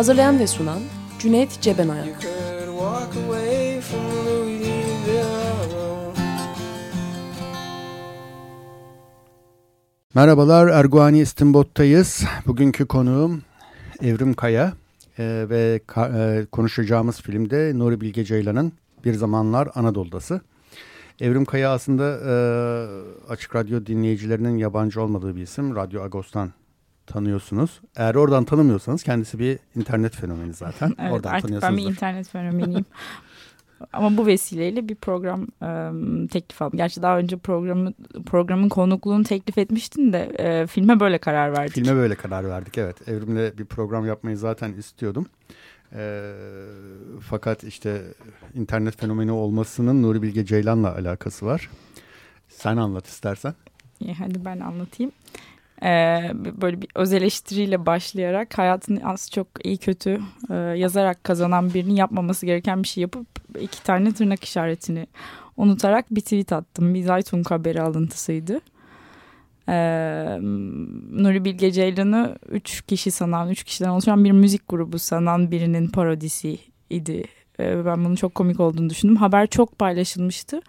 Hazırlayan ve sunan Cüneyt Cebenayak. Merhabalar Erguani İstimbot'tayız. Bugünkü konuğum Evrim Kaya ee, ve e, konuşacağımız filmde Nuri Bilge Ceylan'ın Bir Zamanlar Anadolu'dası. Evrim Kaya aslında e, Açık Radyo dinleyicilerinin yabancı olmadığı bir isim. Radyo Agos'tan tanıyorsunuz. Eğer oradan tanımıyorsanız kendisi bir internet fenomeni zaten. evet, oradan artık ben bir internet fenomeniyim. Ama bu vesileyle bir program e, teklif aldım. Gerçi daha önce programı programın konukluğunu teklif etmiştin de e, filme böyle karar verdik. Filme böyle karar verdik evet. Evrim'le bir program yapmayı zaten istiyordum. E, fakat işte internet fenomeni olmasının Nuri Bilge Ceylan'la alakası var. Sen anlat istersen. İyi, hadi ben anlatayım e, böyle bir öz eleştiriyle başlayarak hayatını az çok iyi kötü e, yazarak kazanan birinin yapmaması gereken bir şey yapıp iki tane tırnak işaretini unutarak bir tweet attım. Bir Zaytun haberi alıntısıydı. Ee, Nuri Bilge Ceylan'ı üç kişi sanan, üç kişiden oluşan bir müzik grubu sanan birinin parodisi idi. Ee, ben bunun çok komik olduğunu düşündüm. Haber çok paylaşılmıştı.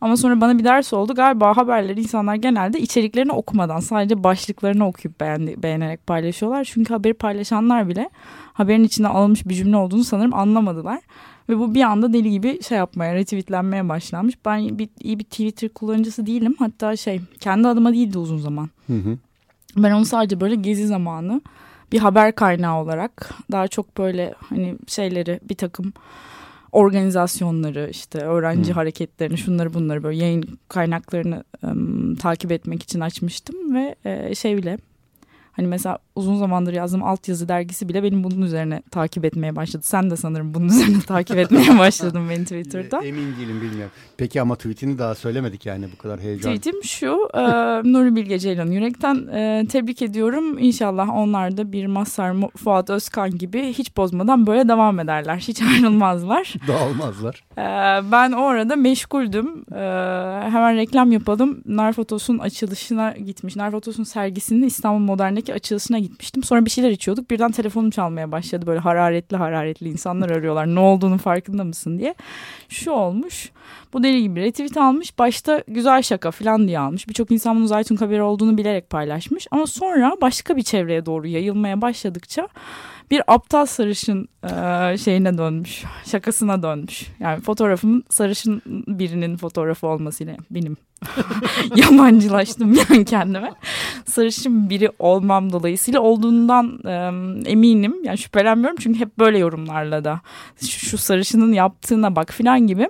Ama sonra bana bir ders oldu. Galiba haberleri insanlar genelde içeriklerini okumadan sadece başlıklarını okuyup beğendi, beğenerek paylaşıyorlar. Çünkü haberi paylaşanlar bile haberin içinde alınmış bir cümle olduğunu sanırım anlamadılar. Ve bu bir anda deli gibi şey yapmaya, retweetlenmeye başlanmış. Ben bir, iyi bir Twitter kullanıcısı değilim. Hatta şey kendi adıma değildi uzun zaman. Hı hı. Ben onu sadece böyle gezi zamanı bir haber kaynağı olarak daha çok böyle hani şeyleri bir takım organizasyonları işte öğrenci hmm. hareketlerini şunları bunları böyle yayın kaynaklarını ım, takip etmek için açmıştım ve e, şey bile Hani mesela uzun zamandır yazdığım altyazı dergisi bile benim bunun üzerine takip etmeye başladı. Sen de sanırım bunun üzerine takip etmeye başladın beni Twitter'da. Emin değilim bilmiyorum. Peki ama tweetini daha söylemedik yani bu kadar heyecan. Tweetim şu. e, Nuri Bilge Ceylan yürekten e, tebrik ediyorum. İnşallah onlar da bir Mazhar Fuat Özkan gibi hiç bozmadan böyle devam ederler. Hiç ayrılmazlar. Dağılmazlar. E, ben o arada meşguldüm. E, hemen reklam yapalım. Narfotos'un açılışına gitmiş. Narfotos'un sergisinin İstanbul Modern'deki açılışına gitmiştim. Sonra bir şeyler içiyorduk. Birden telefonum çalmaya başladı. Böyle hararetli hararetli insanlar arıyorlar. Ne olduğunu farkında mısın diye. Şu olmuş. Bu deli gibi retweet almış. Başta güzel şaka falan diye almış. Birçok insan bunun Zaytun haberi olduğunu bilerek paylaşmış. Ama sonra başka bir çevreye doğru yayılmaya başladıkça bir aptal sarışın e, şeyine dönmüş. Şakasına dönmüş. Yani fotoğrafımın sarışın birinin fotoğrafı olmasıyla benim yabancılaştım yani kendime. Sarışın biri olmam dolayısıyla olduğundan e, eminim. Yani şüphelenmiyorum çünkü hep böyle yorumlarla da şu, şu sarışının yaptığına bak filan gibi.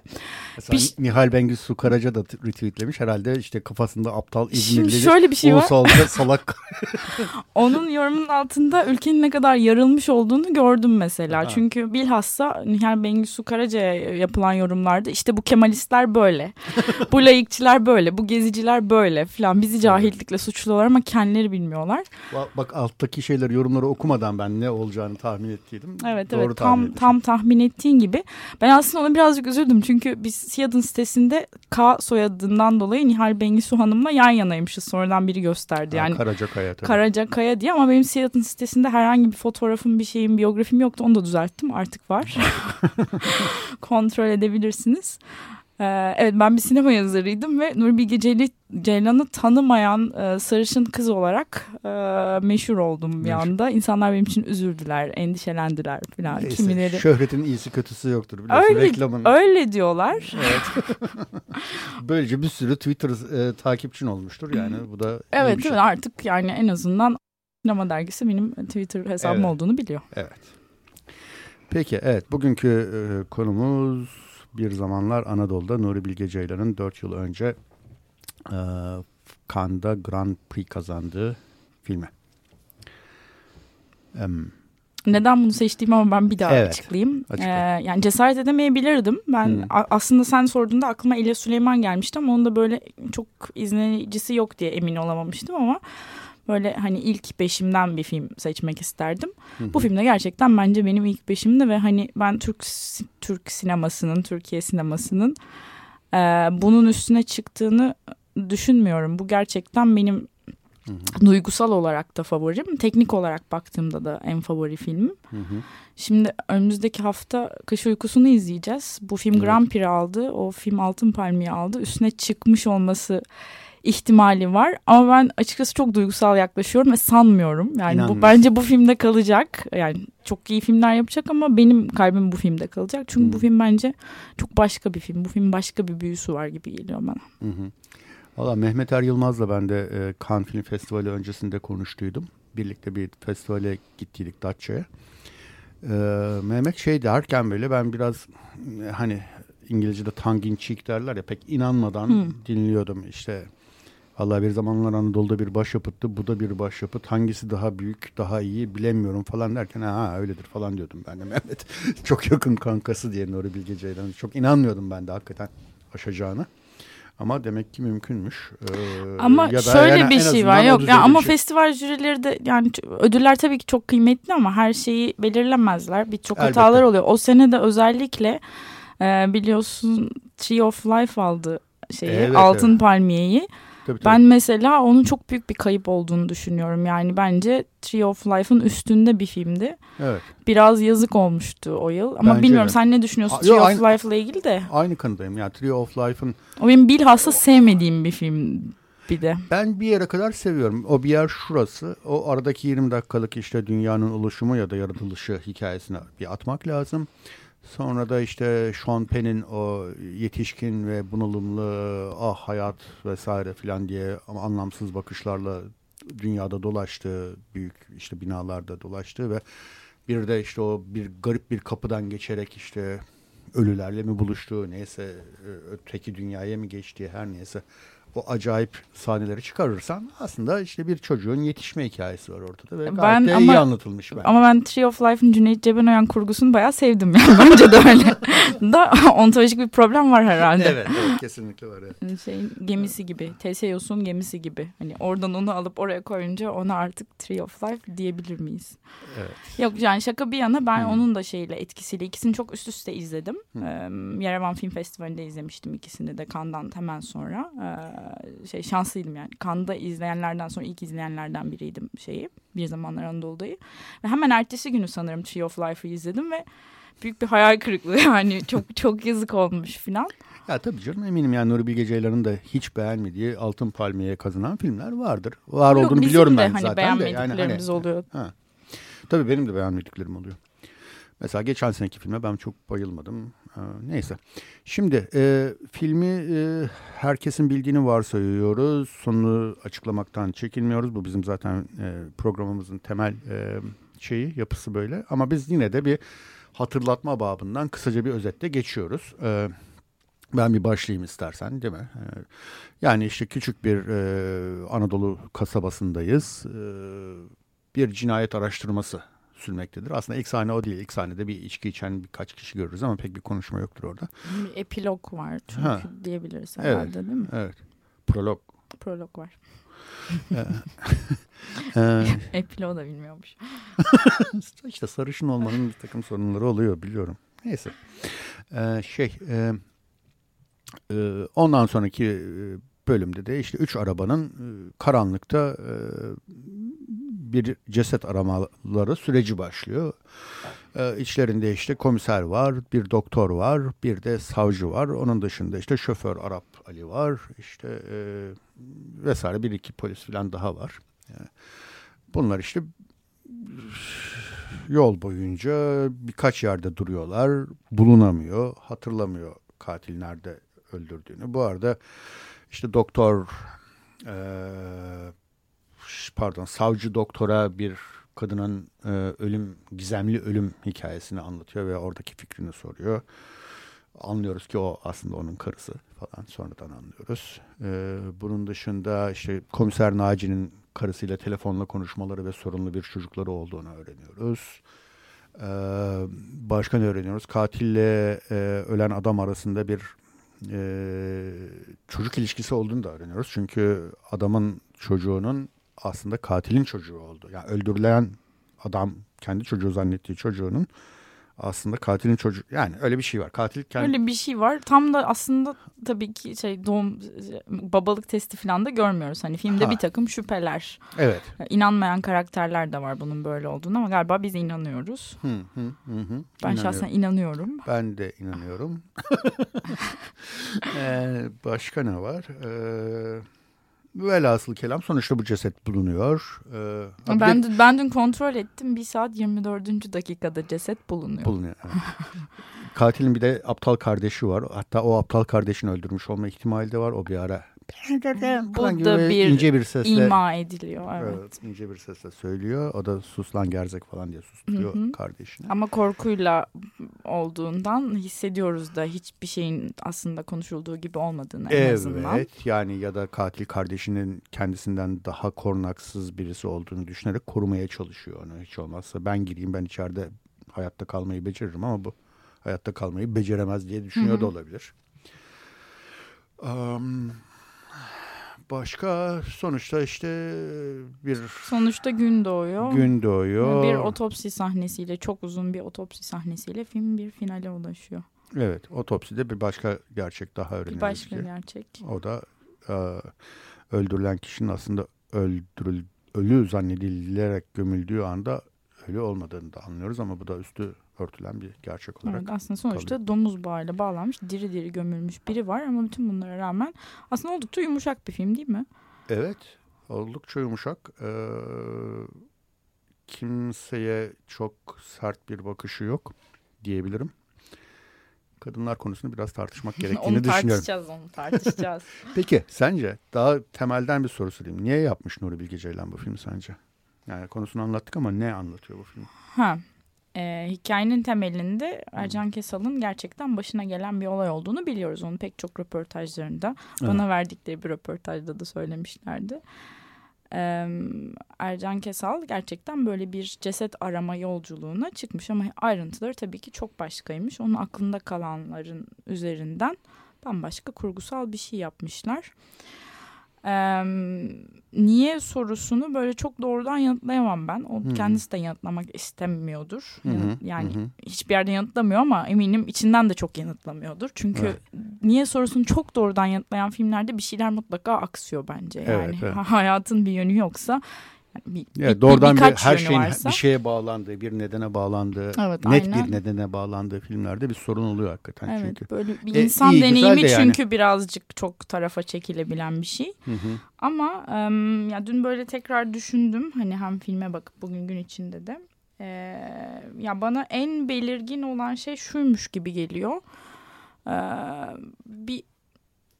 Mesela bir, Nihal Bengisu Karaca da retweetlemiş. Herhalde işte kafasında aptal İzmirli şöyle bir şey var. salak. Onun yorumunun altında ülkenin ne kadar yarılmış olduğunu gördüm mesela. Ha. Çünkü bilhassa Nihal Bengisu Karaca'ya yapılan yorumlarda işte bu Kemalistler böyle. bu layıkçılar böyle. Bu geziciler böyle falan. Bizi cahillikle suçluyorlar ama kendileri bilmiyorlar. Bak alttaki şeyleri yorumları okumadan ben ne olacağını tahmin ettiydim. Evet Doğru evet tam, tam tahmin ettiğin gibi. Ben aslında ona birazcık üzüldüm. Çünkü biz Siyad'ın sitesinde K soyadından dolayı Nihal Bengisu Hanım'la yan yanaymışız. Sonradan biri gösterdi. Yani Karacakaya tabii. Karacakaya diye ama benim Siyad'ın sitesinde herhangi bir fotoğrafım, bir şeyim, biyografim yoktu. Onu da düzelttim. Artık var. Kontrol edebilirsiniz. Ee, evet ben bir sinema yazarıydım ve Nuri Bilge Ceylan'ı tanımayan e, sarışın kız olarak e, meşhur oldum bir anda. İnsanlar benim için üzüldüler, endişelendiler falan. Neyse, Kimileri... Şöhretin iyisi kötüsü yoktur biliyorsun öyle, reklamın. Öyle diyorlar. Evet. Böylece bir sürü Twitter e, takipçin olmuştur yani bu da Evet bir şey. evet artık yani en azından sinema dergisi benim Twitter hesabım evet. olduğunu biliyor. Evet. Peki evet bugünkü e, konumuz bir zamanlar Anadolu'da Nuri Bilge Ceylan'ın 4 yıl önce e, Cannes'da Grand Prix kazandığı filmi. Um, Neden bunu seçtiğimi ama ben bir daha evet. açıklayayım. Ee, yani cesaret edemeyebilirdim. Ben hmm. aslında sen sorduğunda aklıma İlyas Süleyman gelmişti ama onun da böyle çok izleyicisi yok diye emin olamamıştım ama böyle hani ilk beşimden bir film seçmek isterdim. Hı Bu filmde gerçekten bence benim ilk beşimdi ve hani ben Türk Türk sinemasının, Türkiye sinemasının e, bunun üstüne çıktığını düşünmüyorum. Bu gerçekten benim Hı hı. Duygusal olarak da favorim. Teknik olarak baktığımda da en favori filmim. Hı hı. Şimdi önümüzdeki hafta Kış Uykusu'nu izleyeceğiz. Bu film evet. Grand Prix aldı. O film Altın Palmiye aldı. Üstüne çıkmış olması ihtimali var. Ama ben açıkçası çok duygusal yaklaşıyorum ve sanmıyorum. Yani bu bence bu filmde kalacak. Yani çok iyi filmler yapacak ama benim kalbim bu filmde kalacak. Çünkü hmm. bu film bence çok başka bir film. Bu film başka bir büyüsü var gibi geliyor bana. Hı hı. Valla Mehmet Er Yılmaz'la ben de e, Cannes Film Festivali öncesinde konuştuydum. Birlikte bir festivale gittiydik Datça'ya. E, Mehmet şey derken böyle ben biraz e, hani İngilizce'de tongue in cheek derler ya pek inanmadan hmm. dinliyordum işte. Valla bir zamanlar Anadolu'da bir başyapıttı, bu da bir başyapıt. Hangisi daha büyük, daha iyi bilemiyorum falan derken ha öyledir falan diyordum ben de Mehmet. çok yakın kankası diye Nuri Bilge Ceylan'ın. Çok inanmıyordum ben de hakikaten aşacağını. Ama demek ki mümkünmüş. Ee, ama ya da şöyle yani bir şey var yok. Ya ama şey. festival jürileri de yani ödüller tabii ki çok kıymetli ama her şeyi belirlemezler. Birçok hatalar oluyor. O sene de özellikle e, biliyorsun Tree of Life aldı şeyi evet, Altın evet. Palmiye'yi. Tabii. Ben mesela onun çok büyük bir kayıp olduğunu düşünüyorum. Yani bence Tree of Life'ın üstünde bir filmdi. Evet. Biraz yazık olmuştu o yıl. Ama bence bilmiyorum de. sen ne düşünüyorsun A, Tree yo, of Life ile ilgili de? Aynı kanıdayım. Yani Tree of Life'ın... O benim bilhassa sevmediğim bir film bir de. Ben bir yere kadar seviyorum. O bir yer şurası. O aradaki 20 dakikalık işte dünyanın oluşumu ya da yaratılışı hikayesine bir atmak lazım. Sonra da işte Sean Penn'in o yetişkin ve bunalımlı ah hayat vesaire filan diye anlamsız bakışlarla dünyada dolaştığı büyük işte binalarda dolaştığı ve bir de işte o bir garip bir kapıdan geçerek işte ölülerle mi buluştuğu neyse öteki dünyaya mı geçtiği her neyse o acayip sahneleri çıkarırsan aslında işte bir çocuğun yetişme hikayesi var ortada ve gayet ben, de ama, iyi anlatılmış bence. Ama ben Tree of Life'ın Cüneyt Cebenoyan kurgusunu bayağı sevdim yani bence de öyle. da ontolojik bir problem var herhalde. Evet, evet kesinlikle var. Evet. Şeyin gemisi gibi, Teseus'un gemisi gibi. Hani oradan onu alıp oraya koyunca ona artık Tree of Life diyebilir miyiz? Evet. Yok yani şaka bir yana ben hmm. onun da şeyle etkisiyle ikisini çok üst üste izledim. Hmm. Ee, Yerevan Film Festivali'nde izlemiştim ikisini de Kandan hemen sonra. Ee, şey şanslıydım yani. Kanda izleyenlerden sonra ilk izleyenlerden biriydim şeyi. Bir zamanlar Anadolu'dayı. Ve hemen ertesi günü sanırım Tree of Life'ı izledim ve büyük bir hayal kırıklığı yani çok çok yazık olmuş filan. Ya tabii canım eminim yani Nuri Bilge Ceylan'ın da hiç beğenmediği Altın Palmiye'ye kazanan filmler vardır. Var Yok, olduğunu biliyorum ben hani zaten de. Yani hani, oluyor. Ha. Tabii benim de beğenmediklerim oluyor. Mesela geçen seneki filme ben çok bayılmadım. Ee, neyse. Şimdi e, filmi e, herkesin bildiğini varsayıyoruz. Sonunu açıklamaktan çekinmiyoruz. Bu bizim zaten e, programımızın temel e, şeyi, yapısı böyle. Ama biz yine de bir hatırlatma babından kısaca bir özetle geçiyoruz. E, ben bir başlayayım istersen değil mi? E, yani işte küçük bir e, Anadolu kasabasındayız. E, bir cinayet araştırması sürmektedir. Aslında ilk sahne o değil. İlk sahnede bir içki içen birkaç kişi görürüz ama pek bir konuşma yoktur orada. Bir epilog var çünkü ha. diyebiliriz herhalde evet, değil mi? Evet. Prolog. Prolog var. Ee, e, Epilog da bilmiyormuş. İşte sarışın olmanın bir takım sorunları oluyor biliyorum. Neyse. Ee, şey e, e, ondan sonraki e, bölümde de işte üç arabanın e, karanlıkta e, bir ceset aramaları süreci başlıyor. Ee, içlerinde işte komiser var, bir doktor var, bir de savcı var. Onun dışında işte şoför Arap Ali var, işte e, vesaire bir iki polis falan daha var. Yani bunlar işte yol boyunca birkaç yerde duruyorlar, bulunamıyor, hatırlamıyor katil nerede öldürdüğünü. Bu arada işte doktor e, pardon savcı doktora bir kadının e, ölüm gizemli ölüm hikayesini anlatıyor ve oradaki fikrini soruyor. Anlıyoruz ki o aslında onun karısı falan sonradan anlıyoruz. E, bunun dışında işte komiser Naci'nin karısıyla telefonla konuşmaları ve sorunlu bir çocukları olduğunu öğreniyoruz. E, başka ne öğreniyoruz? Katille e, ölen adam arasında bir e, çocuk ilişkisi olduğunu da öğreniyoruz. Çünkü adamın çocuğunun aslında katilin çocuğu oldu. Yani öldürülen adam kendi çocuğu zannettiği çocuğunun aslında katilin çocuğu yani öyle bir şey var. Katil kendi... Öyle bir şey var. Tam da aslında tabii ki şey doğum babalık testi falan da görmüyoruz. Hani filmde ha. bir takım şüpheler. Evet. İnanmayan karakterler de var bunun böyle olduğunu ama galiba biz inanıyoruz. Hı, hı, hı, hı. Ben şahsen inanıyorum. Ben de inanıyorum. ee, başka ne var? Ee, Velhasıl kelam sonuçta bu ceset bulunuyor. Ee, ben, de, ben dün kontrol ettim. Bir saat 24. dakikada ceset bulunuyor. Bulunuyor. Evet. Katilin bir de aptal kardeşi var. Hatta o aptal kardeşini öldürmüş olma ihtimali de var. O bir ara bu da bir, ince bir sesle ima ediliyor. Evet. evet ince bir sesle söylüyor. O da sus lan gerzek falan diye susturuyor Hı-hı. kardeşini. Ama korkuyla olduğundan hissediyoruz da hiçbir şeyin aslında konuşulduğu gibi olmadığını en evet, azından. Evet yani ya da katil kardeşinin kendisinden daha korunaksız birisi olduğunu düşünerek korumaya çalışıyor onu hiç olmazsa. Ben gireyim ben içeride hayatta kalmayı beceririm ama bu hayatta kalmayı beceremez diye düşünüyor Hı-hı. da olabilir. Um, Başka sonuçta işte bir... Sonuçta gün doğuyor. Gün doğuyor. Bir otopsi sahnesiyle çok uzun bir otopsi sahnesiyle film bir finale ulaşıyor. Evet otopside bir başka gerçek daha öğreniyoruz. Bir başka ki. gerçek. O da e, öldürülen kişinin aslında öldürül, ölü zannedilerek gömüldüğü anda ölü olmadığını da anlıyoruz ama bu da üstü örtülen bir gerçek olarak. Evet, aslında sonuçta kalıyor. domuz bağıyla bağlanmış diri diri gömülmüş biri var ama bütün bunlara rağmen aslında oldukça yumuşak bir film değil mi? Evet oldukça yumuşak. Ee, kimseye çok sert bir bakışı yok diyebilirim. Kadınlar konusunu biraz tartışmak gerektiğini onu düşünüyorum. Onu tartışacağız, onu tartışacağız. Peki sence daha temelden bir soru sorayım. Niye yapmış Nuri Bilge Ceylan bu filmi sence? Yani konusunu anlattık ama ne anlatıyor bu film? Ha, e, hikayenin temelinde Ercan Kesal'ın gerçekten başına gelen bir olay olduğunu biliyoruz. Onu pek çok röportajlarında bana evet. verdikleri bir röportajda da söylemişlerdi. E, Ercan Kesal gerçekten böyle bir ceset arama yolculuğuna çıkmış ama ayrıntıları tabii ki çok başkaymış. Onun aklında kalanların üzerinden bambaşka kurgusal bir şey yapmışlar. Ee, niye sorusunu böyle çok doğrudan yanıtlayamam ben. O Hı-hı. kendisi de yanıtlamak istemiyordur. Hı-hı. Yani Hı-hı. hiçbir yerde yanıtlamıyor ama eminim içinden de çok yanıtlamıyordur. Çünkü evet. niye sorusunu çok doğrudan yanıtlayan filmlerde bir şeyler mutlaka aksıyor bence. Yani evet, evet. hayatın bir yönü yoksa bir, evet, doğrudan bir, her şeyin varsa. bir şeye bağlandığı, bir nedene bağlandığı, evet, net aynen. bir nedene bağlandığı filmlerde bir sorun oluyor hakikaten evet, çünkü. Böyle bir e, insan iyi, deneyimi de çünkü yani. birazcık çok tarafa çekilebilen bir şey. Hı hı. Ama um, ya dün böyle tekrar düşündüm hani hem filme bakıp bugün gün içinde de. Ee, ya bana en belirgin olan şey şuymuş gibi geliyor. Ee, bir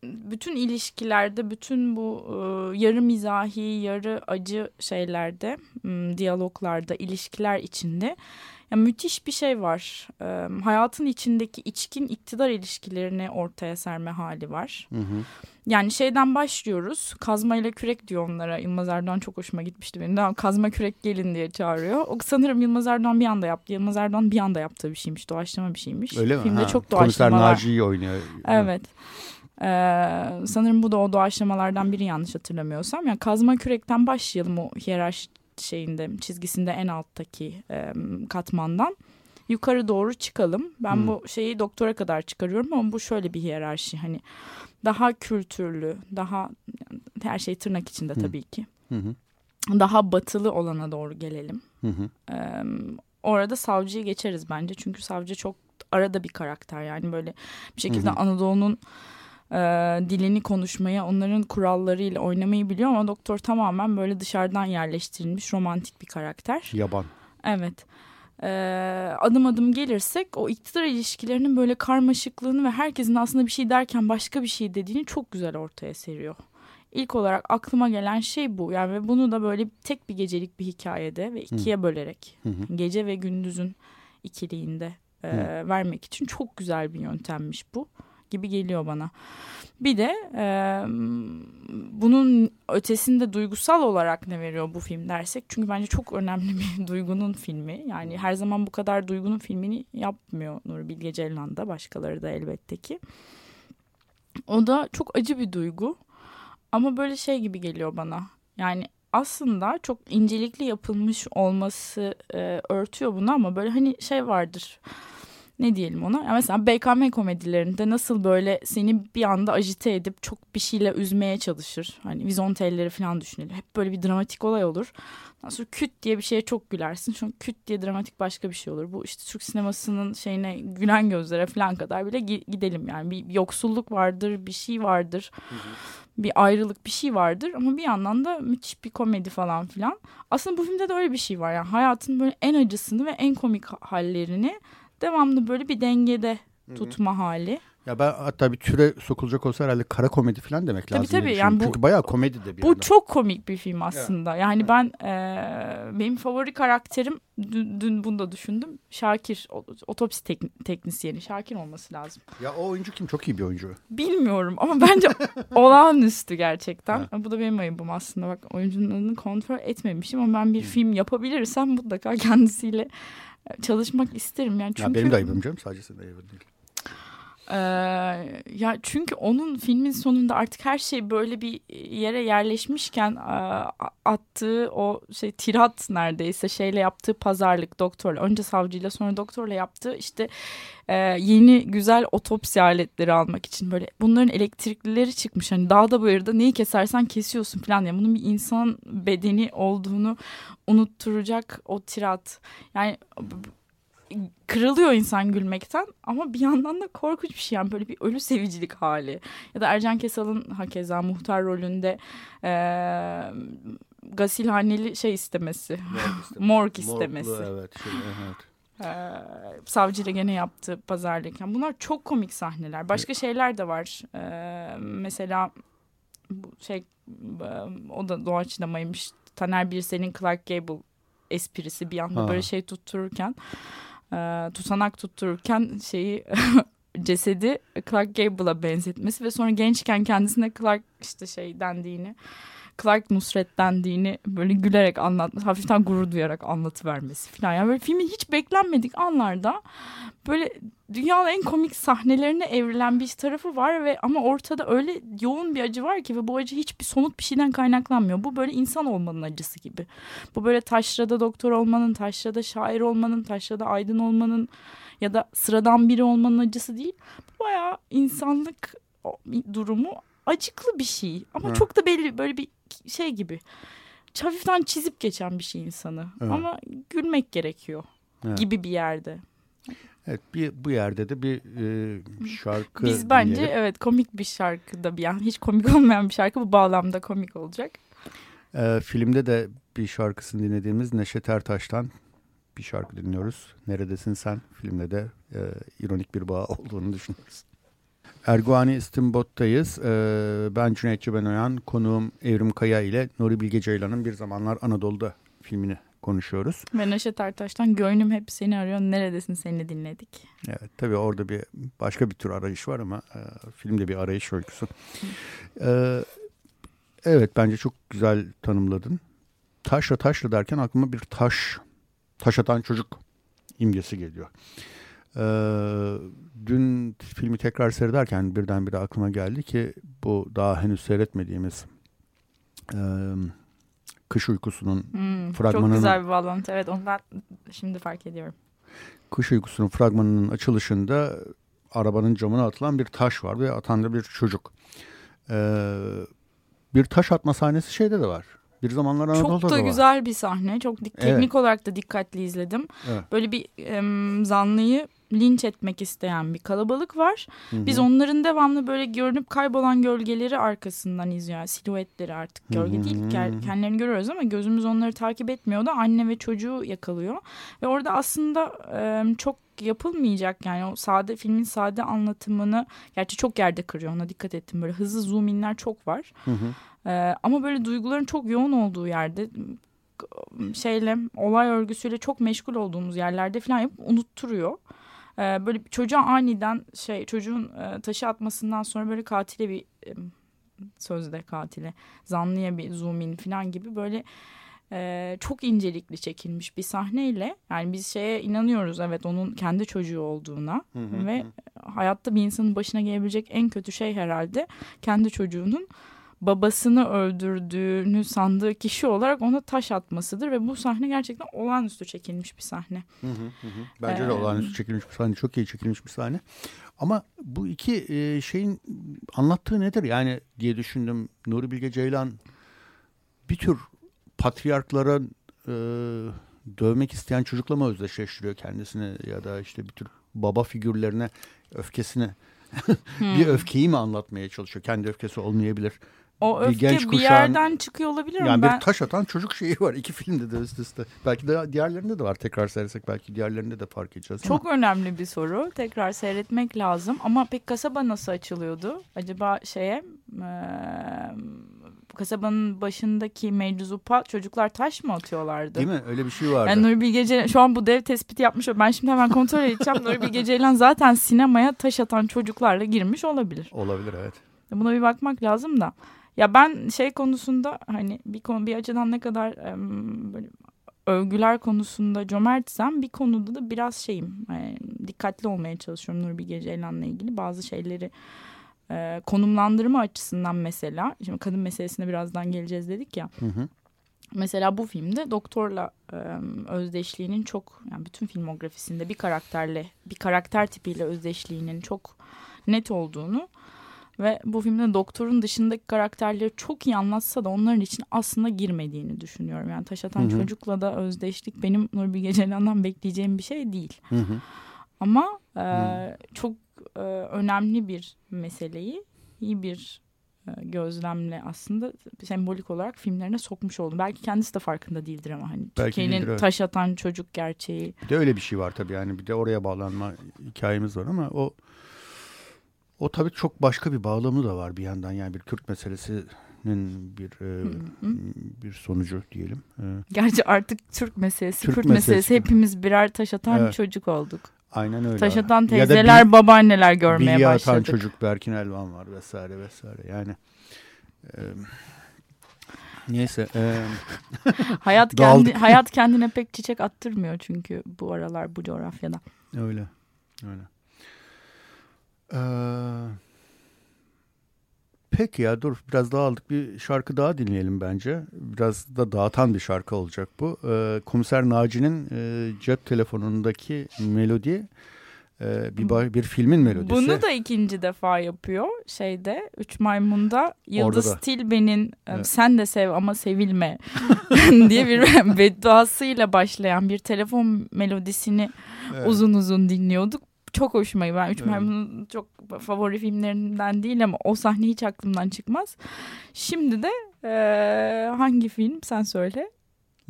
bütün ilişkilerde, bütün bu e, yarı mizahi, yarı acı şeylerde, m, diyaloglarda, ilişkiler içinde ya müthiş bir şey var. E, hayatın içindeki içkin iktidar ilişkilerini ortaya serme hali var. Hı hı. Yani şeyden başlıyoruz. Kazma ile kürek diyor onlara. Yılmaz Erdoğan çok hoşuma gitmişti benim. Daha kazma kürek gelin diye çağırıyor. O sanırım Yılmaz Erdoğan bir anda yaptı. Yılmaz Erdoğan bir anda yaptığı bir şeymiş. Doğaçlama bir şeymiş. Öyle mi? Filmde ha. çok doğaçlamalar. Komiser Naci'yi oynuyor. Evet. Ee, sanırım bu da o doğaçlamalardan biri yanlış hatırlamıyorsam. Yani kazma kürekten başlayalım o hiyerarşi şeyinde çizgisinde en alttaki e, katmandan yukarı doğru çıkalım. Ben hmm. bu şeyi doktora kadar çıkarıyorum ama bu şöyle bir hiyerarşi hani daha kültürlü, daha her şey tırnak içinde hmm. tabii ki. Hmm. Daha batılı olana doğru gelelim. Hmm. Ee, orada savcıyı geçeriz bence çünkü savcı çok arada bir karakter yani böyle bir şekilde hmm. Anadolu'nun e, dilini konuşmayı, onların kurallarıyla oynamayı biliyor ama doktor tamamen böyle dışarıdan yerleştirilmiş romantik bir karakter. Yaban. Evet. E, adım adım gelirsek o iktidar ilişkilerinin böyle karmaşıklığını ve herkesin aslında bir şey derken başka bir şey dediğini çok güzel ortaya seriyor. İlk olarak aklıma gelen şey bu. Yani bunu da böyle tek bir gecelik bir hikayede ve ikiye hı. bölerek hı hı. gece ve gündüzün ikiliğinde e, vermek için çok güzel bir yöntemmiş bu gibi geliyor bana. Bir de e, bunun ötesinde duygusal olarak ne veriyor bu film dersek çünkü bence çok önemli bir duygunun filmi. Yani her zaman bu kadar duygunun filmini yapmıyor Nuri Bilge Ceylan da başkaları da elbette ki. O da çok acı bir duygu ama böyle şey gibi geliyor bana. Yani aslında çok incelikli yapılmış olması e, örtüyor bunu ama böyle hani şey vardır ne diyelim ona? Ya mesela BKM komedilerinde nasıl böyle seni bir anda ajite edip çok bir şeyle üzmeye çalışır. Hani vizontelleri falan düşünelim. Hep böyle bir dramatik olay olur. Ondan sonra küt diye bir şeye çok gülersin. Çünkü küt diye dramatik başka bir şey olur. Bu işte Türk sinemasının şeyine gülen gözlere falan kadar bile gidelim yani. Bir yoksulluk vardır, bir şey vardır. Hı hı. Bir ayrılık bir şey vardır ama bir yandan da müthiş bir komedi falan filan. Aslında bu filmde de öyle bir şey var. Yani hayatın böyle en acısını ve en komik hallerini devamlı böyle bir dengede tutma Hı-hı. hali. Ya ben hatta bir türe sokulacak olsa herhalde kara komedi falan demek tabii, lazım. Tabii yani bu, Çünkü bayağı komedi de bir Bu yandan. çok komik bir film aslında. Evet. Yani ben e, benim favori karakterim dün, dün bunu da düşündüm. Şakir otopsi tek, teknisyeni Şakir olması lazım. Ya o oyuncu kim? Çok iyi bir oyuncu. Bilmiyorum ama bence olağanüstü gerçekten. Evet. Bu da benim ayıbım aslında. Bak oyuncunun adını kontrol etmemişim ama ben bir hmm. film yapabilirsem mutlaka kendisiyle çalışmak isterim. Yani çünkü... Ya benim de ayıbım canım sadece senin ayıbın değil. Ya çünkü onun filmin sonunda artık her şey böyle bir yere yerleşmişken attığı o şey tirat neredeyse şeyle yaptığı pazarlık doktorla önce savcıyla sonra doktorla yaptığı işte yeni güzel otopsi aletleri almak için böyle bunların elektriklileri çıkmış. Hani dağda bayırda neyi kesersen kesiyorsun falan yani bunun bir insan bedeni olduğunu unutturacak o tirat. Yani kırılıyor insan gülmekten ama bir yandan da korkunç bir şey yani böyle bir ölü sevicilik hali. Ya da Ercan Kesal'ın hakeza muhtar rolünde e, gasilhaneli şey istemesi. Morg istemesi. Morglu, evet. Şey, evet. Ee, savcıyla gene yaptığı pazarlık. Yani bunlar çok komik sahneler. Başka şeyler de var. Ee, mesela bu şey o da doğaçlamaymış. Taner Birsel'in Clark Gable esprisi bir anda ha. böyle şey tuttururken e, tutanak tuttururken şeyi cesedi Clark Gable'a benzetmesi ve sonra gençken kendisine Clark işte şey dendiğini Clark Nusret dendiğini böyle gülerek anlatması, hafiften gurur duyarak anlatıvermesi falan. Yani böyle filmin hiç beklenmedik anlarda böyle dünyanın en komik sahnelerine evrilen bir tarafı var ve ama ortada öyle yoğun bir acı var ki ve bu acı hiçbir somut bir şeyden kaynaklanmıyor. Bu böyle insan olmanın acısı gibi. Bu böyle taşrada doktor olmanın, taşrada şair olmanın, taşrada aydın olmanın ya da sıradan biri olmanın acısı değil. Bu bayağı insanlık durumu acıklı bir şey ama Hı. çok da belli böyle bir şey gibi hafiften çizip geçen bir şey insanı evet. ama gülmek gerekiyor evet. gibi bir yerde. Evet bir bu yerde de bir e, şarkı Biz bence dinleyelim. evet komik bir şarkı da bir yani hiç komik olmayan bir şarkı bu bağlamda komik olacak. E, filmde de bir şarkısını dinlediğimiz Neşet Ertaş'tan bir şarkı dinliyoruz. Neredesin sen? Filmde de e, ironik bir bağ olduğunu düşünüyoruz. Erguani İstimbot'tayız. Ee, ben Cüneyt Cebenoyan, konuğum Evrim Kaya ile Nuri Bilge Ceylan'ın Bir Zamanlar Anadolu'da filmini konuşuyoruz. Ve Neşet Ertaş'tan Gönlüm Hep Seni Arıyor, Neredesin Seni dinledik. Evet tabii orada bir başka bir tür arayış var ama e, filmde bir arayış öyküsü. Ee, evet bence çok güzel tanımladın. Taşla taşla derken aklıma bir taş, taş atan çocuk imgesi geliyor. Ee, dün filmi tekrar seyrederken birdenbire aklıma geldi ki bu daha henüz seyretmediğimiz e, Kış Uykusu'nun hmm, fragmanının... Çok güzel bir bağlantı. Evet onu ben şimdi fark ediyorum. Kış Uykusu'nun fragmanının açılışında arabanın camına atılan bir taş var ve atan da bir çocuk. Ee, bir taş atma sahnesi şeyde de var. Bir zamanlar Anadolu'da Çok da, da güzel var. bir sahne. Çok teknik evet. olarak da dikkatli izledim. Evet. Böyle bir e, zanlıyı linç etmek isteyen bir kalabalık var. Hı hı. Biz onların devamlı böyle görünüp kaybolan gölgeleri arkasından izliyor. Silüetleri artık gölge hı hı. değil kendilerini görüyoruz ama gözümüz onları takip etmiyor da anne ve çocuğu yakalıyor. Ve orada aslında e, çok yapılmayacak yani o sade filmin sade anlatımını gerçi çok yerde kırıyor ona dikkat ettim böyle hızlı zoom inler çok var. Hı hı. E, ama böyle duyguların çok yoğun olduğu yerde şeyle olay örgüsüyle çok meşgul olduğumuz yerlerde falan yapıp unutturuyor. E, böyle çocuğa aniden şey çocuğun e, taşı atmasından sonra böyle katile bir e, sözde katile zanlıya bir zoom in falan gibi böyle e, çok incelikli çekilmiş bir sahneyle yani biz şeye inanıyoruz evet onun kendi çocuğu olduğuna hı hı, ve hı. hayatta bir insanın başına gelebilecek en kötü şey herhalde kendi çocuğunun babasını öldürdüğünü sandığı kişi olarak ona taş atmasıdır ve bu sahne gerçekten olağanüstü çekilmiş bir sahne. Hı hı hı. Bence ee, de olağanüstü çekilmiş bir sahne. Çok iyi çekilmiş bir sahne. Ama bu iki e, şeyin anlattığı nedir yani diye düşündüm. Nuri Bilge Ceylan bir tür patriarklara e, dövmek isteyen çocukla mı özdeşleştiriyor kendisini ya da işte bir tür baba figürlerine öfkesini bir hmm. öfkeyi mi anlatmaya çalışıyor? Kendi öfkesi olmayabilir. O öfke bir, genç kuşağın, bir yerden çıkıyor olabilir mi? Yani ben... bir taş atan çocuk şeyi var iki filmde de üst üste. Belki de diğerlerinde de var tekrar seyretsek belki diğerlerinde de fark edeceğiz. Çok ama. önemli bir soru. Tekrar seyretmek lazım. Ama pek kasaba nasıl açılıyordu? Acaba şeye e, kasabanın başındaki meczupa çocuklar taş mı atıyorlardı? Değil mi? Öyle bir şey vardı. Yani Nuri Bilge Ceylan şu an bu dev tespiti yapmış. Ben şimdi hemen kontrol edeceğim. Nuri Bilge Ceylan zaten sinemaya taş atan çocuklarla girmiş olabilir. Olabilir evet. Buna bir bakmak lazım da. Ya ben şey konusunda hani bir konu bir açıdan ne kadar böyle övgüler konusunda cömertsem bir konuda da biraz şeyim. Yani dikkatli olmaya çalışıyorum Nuri Bilge Ceylan'la ilgili bazı şeyleri e, konumlandırma açısından mesela. Şimdi kadın meselesine birazdan geleceğiz dedik ya. Hı hı. Mesela bu filmde doktorla e, özdeşliğinin çok yani bütün filmografisinde bir karakterle bir karakter tipiyle özdeşliğinin çok net olduğunu ve bu filmde doktorun dışındaki karakterleri çok iyi anlatsa da onların için aslında girmediğini düşünüyorum. Yani taş atan hı hı. çocukla da özdeşlik benim Nur Bilge Ceylan'dan bekleyeceğim bir şey değil. Hı hı. Ama e, hı. çok e, önemli bir meseleyi iyi bir e, gözlemle aslında sembolik olarak filmlerine sokmuş oldu. Belki kendisi de farkında değildir ama hani Türkiye'nin taş atan çocuk gerçeği. Bir de öyle bir şey var tabii yani bir de oraya bağlanma hikayemiz var ama o o tabii çok başka bir bağlamı da var bir yandan yani bir Kürt meselesinin bir e, bir sonucu diyelim. E, Gerçi artık Türk meselesi, Türk Kürt meselesi, meselesi hepimiz birer taş atan evet. çocuk olduk. Aynen öyle. Taş atan teyzeler, bir, babaanneler görmeye bilgi başladık. atan çocuk Berkin Elvan var vesaire vesaire. Yani e, neyse. E, hayat kendi hayat kendine pek çiçek attırmıyor çünkü bu aralar bu coğrafyada. Öyle. Öyle. Ee, peki ya dur biraz daha aldık bir şarkı daha dinleyelim bence. Biraz da dağıtan bir şarkı olacak bu. Ee, Komiser Naci'nin e, cep telefonundaki melodi e, bir, bir filmin melodisi. Bunu da ikinci defa yapıyor şeyde Üç Maymun'da Yıldız Tilbe'nin e, evet. sen de sev ama sevilme diye bir bedduasıyla başlayan bir telefon melodisini evet. uzun uzun dinliyorduk çok hoşuma gidiyor. Ben Üç evet. Maymun'un çok favori filmlerinden değil ama o sahne hiç aklımdan çıkmaz. Şimdi de e, hangi film sen söyle.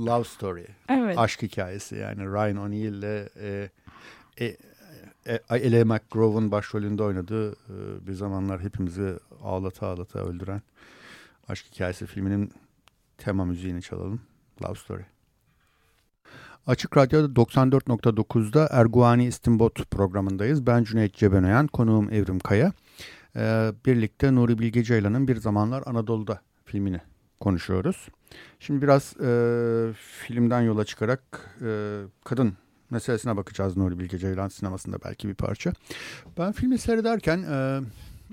Love Story. Evet. Aşk hikayesi yani Ryan O'Neal ile e, e, e, McGrove'un başrolünde oynadığı bir zamanlar hepimizi ağlata ağlata öldüren aşk hikayesi filminin tema müziğini çalalım. Love Story. Açık Radyo 94.9'da Erguani İstimbot programındayız. Ben Cüneyt Cebenoyan, konuğum Evrim Kaya. Ee, birlikte Nuri Bilge Ceylan'ın Bir Zamanlar Anadolu'da filmini konuşuyoruz. Şimdi biraz e, filmden yola çıkarak e, kadın meselesine bakacağız Nuri Bilge Ceylan sinemasında belki bir parça. Ben filmi seyrederken e,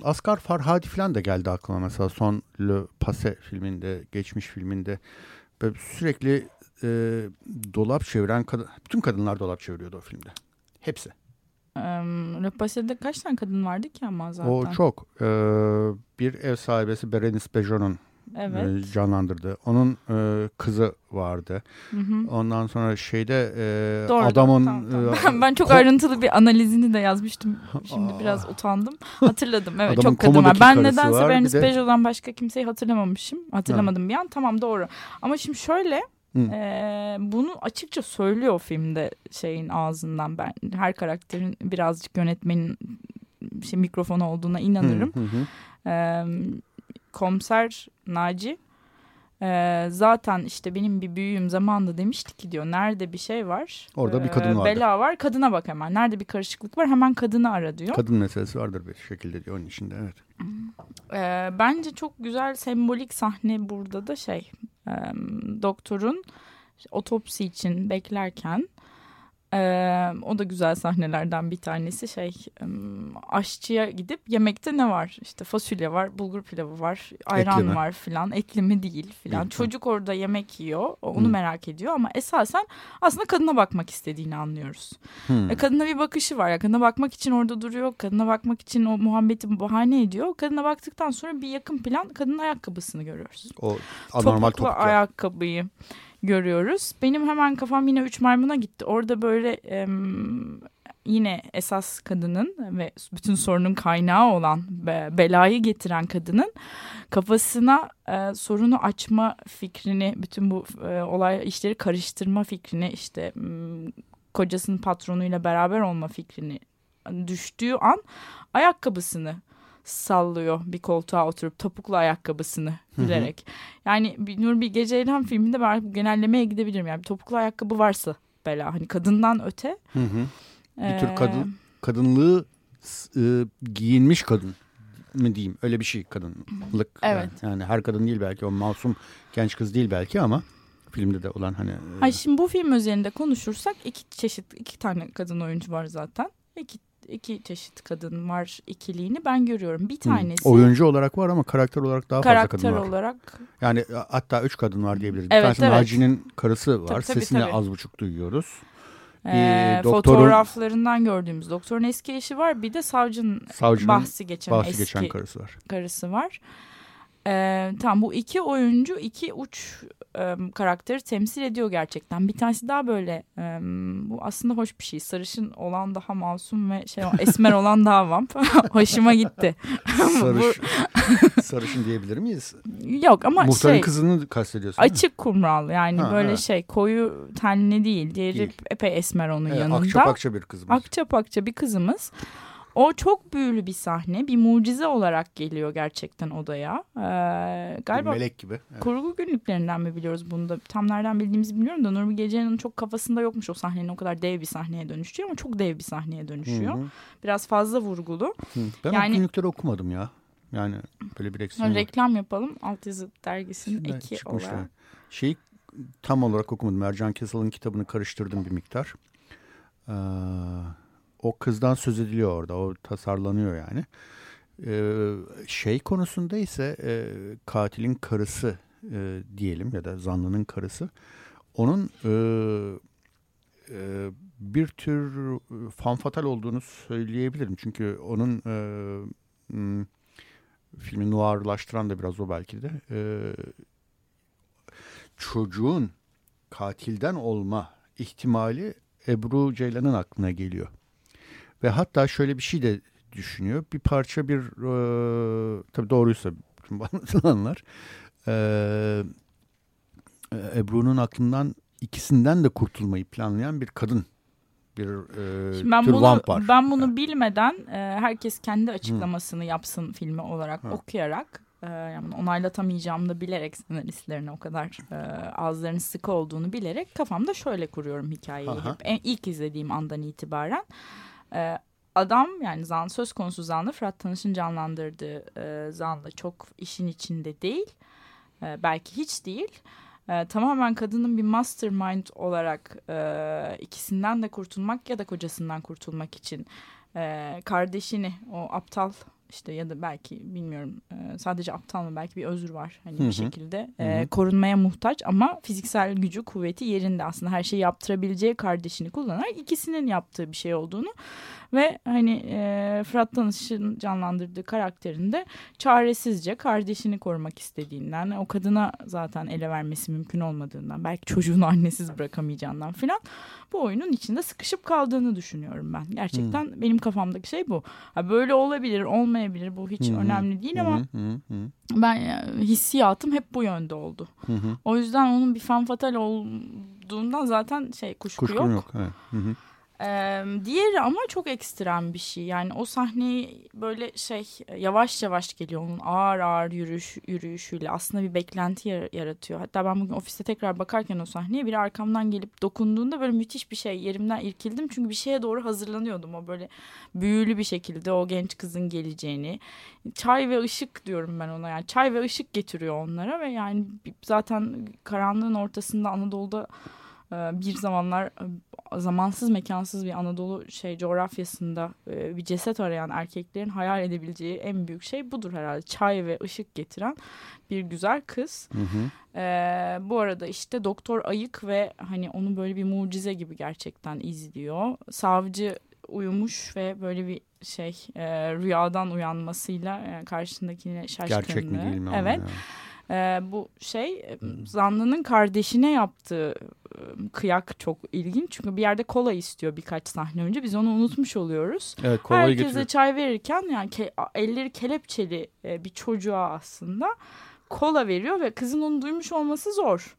Asgar Farhadi falan da geldi aklıma mesela son Le Passé filminde, geçmiş filminde. Böyle sürekli e, dolap çeviren kadın, bütün kadınlar dolap çeviriyordu o filmde. Hepsi. Le kaç tane kadın vardı ki ama zaten? O çok. Ee, bir ev sahibesi Berenice Bejon'un evet. e, canlandırdı. Onun e, kızı vardı. Hı hı. Ondan sonra şeyde e, Doğru, adamın... Tamam, tamam. E, ben, ben çok ayrıntılı bir analizini de yazmıştım. Şimdi Aa. biraz utandım. Hatırladım. Evet adamın çok kadın var. Ben nedense Berenice de... Bejon'dan başka kimseyi hatırlamamışım. Hatırlamadım ha. bir an. Tamam doğru. Ama şimdi şöyle ee, bunu açıkça söylüyor filmde şeyin ağzından ben her karakterin birazcık yönetmenin şey mikrofonu olduğuna inanırım. Hı. Ee, komiser Naci Ee, zaten işte benim bir büyüğüm zamanında demişti ki diyor nerede bir şey var. Orada bir kadın var. Bela var kadına bak hemen. Nerede bir karışıklık var hemen kadını ara diyor. Kadın meselesi vardır bir şekilde diyor onun içinde evet. Ee, bence çok güzel sembolik sahne burada da şey e, doktorun otopsi için beklerken ee, o da güzel sahnelerden bir tanesi şey aşçıya gidip yemekte ne var işte fasulye var bulgur pilavı var ayran Eklimi. var filan eklimi değil filan çocuk orada yemek yiyor onu Hı. merak ediyor ama esasen aslında kadına bakmak istediğini anlıyoruz. Hı. E, kadına bir bakışı var ya kadına bakmak için orada duruyor kadına bakmak için o muhabbeti bahane ediyor kadına baktıktan sonra bir yakın plan kadının ayakkabısını görüyoruz. O anormal topuklu, topuklu. ayakkabıyı görüyoruz. Benim hemen kafam yine üç maymuna gitti. Orada böyle e, yine esas kadının ve bütün sorunun kaynağı olan be, belayı getiren kadının kafasına e, sorunu açma fikrini, bütün bu e, olay işleri karıştırma fikrini, işte kocasının patronuyla beraber olma fikrini düştüğü an ayakkabısını sallıyor bir koltuğa oturup topuklu ayakkabısını bilerek. Yani bir Nur bir Gece İlham filminde ben genellemeye gidebilirim. Yani topuklu ayakkabı varsa bela hani kadından öte. Hı hı. Bir tür kadın kadınlığı e, giyinmiş kadın mı diyeyim öyle bir şey kadınlık. Evet. Yani, yani her kadın değil belki o masum genç kız değil belki ama filmde de olan hani. Hayır şimdi bu film üzerinde konuşursak iki çeşit iki tane kadın oyuncu var zaten. İki iki çeşit kadın var ikiliğini ben görüyorum. Bir tanesi... Hmm. Oyuncu olarak var ama karakter olarak daha karakter fazla kadın var. olarak... Yani hatta üç kadın var diyebiliriz. Evet, bir tanesi evet. Naci'nin karısı var. Tabii, tabii, Sesini tabii. az buçuk duyuyoruz. Ee, doktorun, fotoğraflarından gördüğümüz doktorun eski eşi var. Bir de savcının, savcının bahsi geçen bahsi eski geçen karısı var. Karısı var. Ee, tamam bu iki oyuncu iki uç e, karakteri temsil ediyor gerçekten. Bir tanesi daha böyle e, bu aslında hoş bir şey. Sarışın olan daha masum ve şey esmer olan daha vamp. Hoşuma gitti. Sarış, sarışın diyebilir miyiz? Yok ama Muhtarın şey. kızını kastediyorsun. Açık kumral yani ha, böyle ha. şey koyu tenli değil. Diğeri değil. epey esmer onun evet, yanında. Akça pakça bir kızımız. Akça pakça bir kızımız. O çok büyülü bir sahne. Bir mucize olarak geliyor gerçekten odaya. Ee, galiba melek gibi. Evet. Kurgu günlüklerinden mi biliyoruz bunu da? Tam nereden bildiğimizi bilmiyorum da Nurbi Gece'nin çok kafasında yokmuş o sahnenin o kadar dev bir sahneye dönüşüyor ama çok dev bir sahneye dönüşüyor. Hı hı. Biraz fazla vurgulu. Hı. Ben yani, o günlükleri okumadım ya. Yani böyle bir eksiğim Reklam yapalım. Altyazı dergisinin Şimdi eki olarak. Şeyi tam olarak okumadım. Ercan Kesal'ın kitabını karıştırdım bir miktar. Ee, o kızdan söz ediliyor orada. O tasarlanıyor yani. Ee, şey konusunda ise e, katilin karısı e, diyelim ya da zanlının karısı onun e, e, bir tür fanfatal olduğunu söyleyebilirim. Çünkü onun e, m, filmi noirlaştıran da biraz o belki de. E, çocuğun katilden olma ihtimali Ebru Ceylan'ın aklına geliyor. Ve hatta şöyle bir şey de düşünüyor. Bir parça bir e, tabii doğruysa bütün anlatılanlar e, Ebru'nun aklından ikisinden de kurtulmayı planlayan bir kadın bir e, ben tür bunu, vampar. Ben bunu bilmeden e, herkes kendi açıklamasını hmm. yapsın filmi olarak ha. okuyarak e, yani onaylatamayacağımı da bilerek senaristlerine o kadar e, ağızlarının sıkı olduğunu bilerek kafamda şöyle kuruyorum hikayeyi. Hep. En, ilk izlediğim andan itibaren. E, adam yani Zan söz konusu Zanlı Fırat Tanış'ın canlandırdığı e, Zanlı çok işin içinde değil. E, belki hiç değil. E, tamamen kadının bir mastermind olarak e, ikisinden de kurtulmak ya da kocasından kurtulmak için e, kardeşini o aptal işte ya da belki bilmiyorum sadece aptal mı belki bir özür var hani Hı -hı. bir şekilde e, korunmaya muhtaç ama fiziksel gücü kuvveti yerinde. Aslında her şeyi yaptırabileceği kardeşini kullanarak ikisinin yaptığı bir şey olduğunu ve hani e, Fırat Tanış'ın canlandırdığı karakterinde çaresizce kardeşini korumak istediğinden o kadına zaten ele vermesi mümkün olmadığından belki çocuğunu annesiz bırakamayacağından filan bu oyunun içinde sıkışıp kaldığını düşünüyorum ben. Gerçekten hmm. benim kafamdaki şey bu. Ha, böyle olabilir olmayabilir bu hiç hmm. önemli değil ama hmm. Hmm. ben hissiyatım hep bu yönde oldu. Hmm. O yüzden onun bir fanfatal olduğundan zaten şey kuşku Kuşkun yok. yok evet. Hmm. Ee, diğeri ama çok ekstrem bir şey. Yani o sahneyi böyle şey yavaş yavaş geliyor onun ağır ağır yürüyüş, yürüyüşüyle aslında bir beklenti yaratıyor. Hatta ben bugün ofiste tekrar bakarken o sahneye biri arkamdan gelip dokunduğunda böyle müthiş bir şey yerimden irkildim. Çünkü bir şeye doğru hazırlanıyordum o böyle büyülü bir şekilde o genç kızın geleceğini. Çay ve ışık diyorum ben ona yani çay ve ışık getiriyor onlara ve yani zaten karanlığın ortasında Anadolu'da bir zamanlar e, zamansız mekansız bir Anadolu şey coğrafyasında e, bir ceset arayan erkeklerin hayal edebileceği en büyük şey budur herhalde. Çay ve ışık getiren bir güzel kız. Hı hı. Ee, bu arada işte doktor ayık ve hani onu böyle bir mucize gibi gerçekten izliyor. Savcı uyumuş ve böyle bir şey e, rüyadan uyanmasıyla e, karşısındakine şaşkınlığı. Gerçek mi değil mi? Evet. Ya? E, bu şey zanlının kardeşine yaptığı kıyak çok ilginç. Çünkü bir yerde kola istiyor birkaç sahne önce. Biz onu unutmuş oluyoruz. Evet, Herkese getiriyor. çay verirken yani ke elleri kelepçeli bir çocuğa aslında kola veriyor ve kızın onu duymuş olması zor.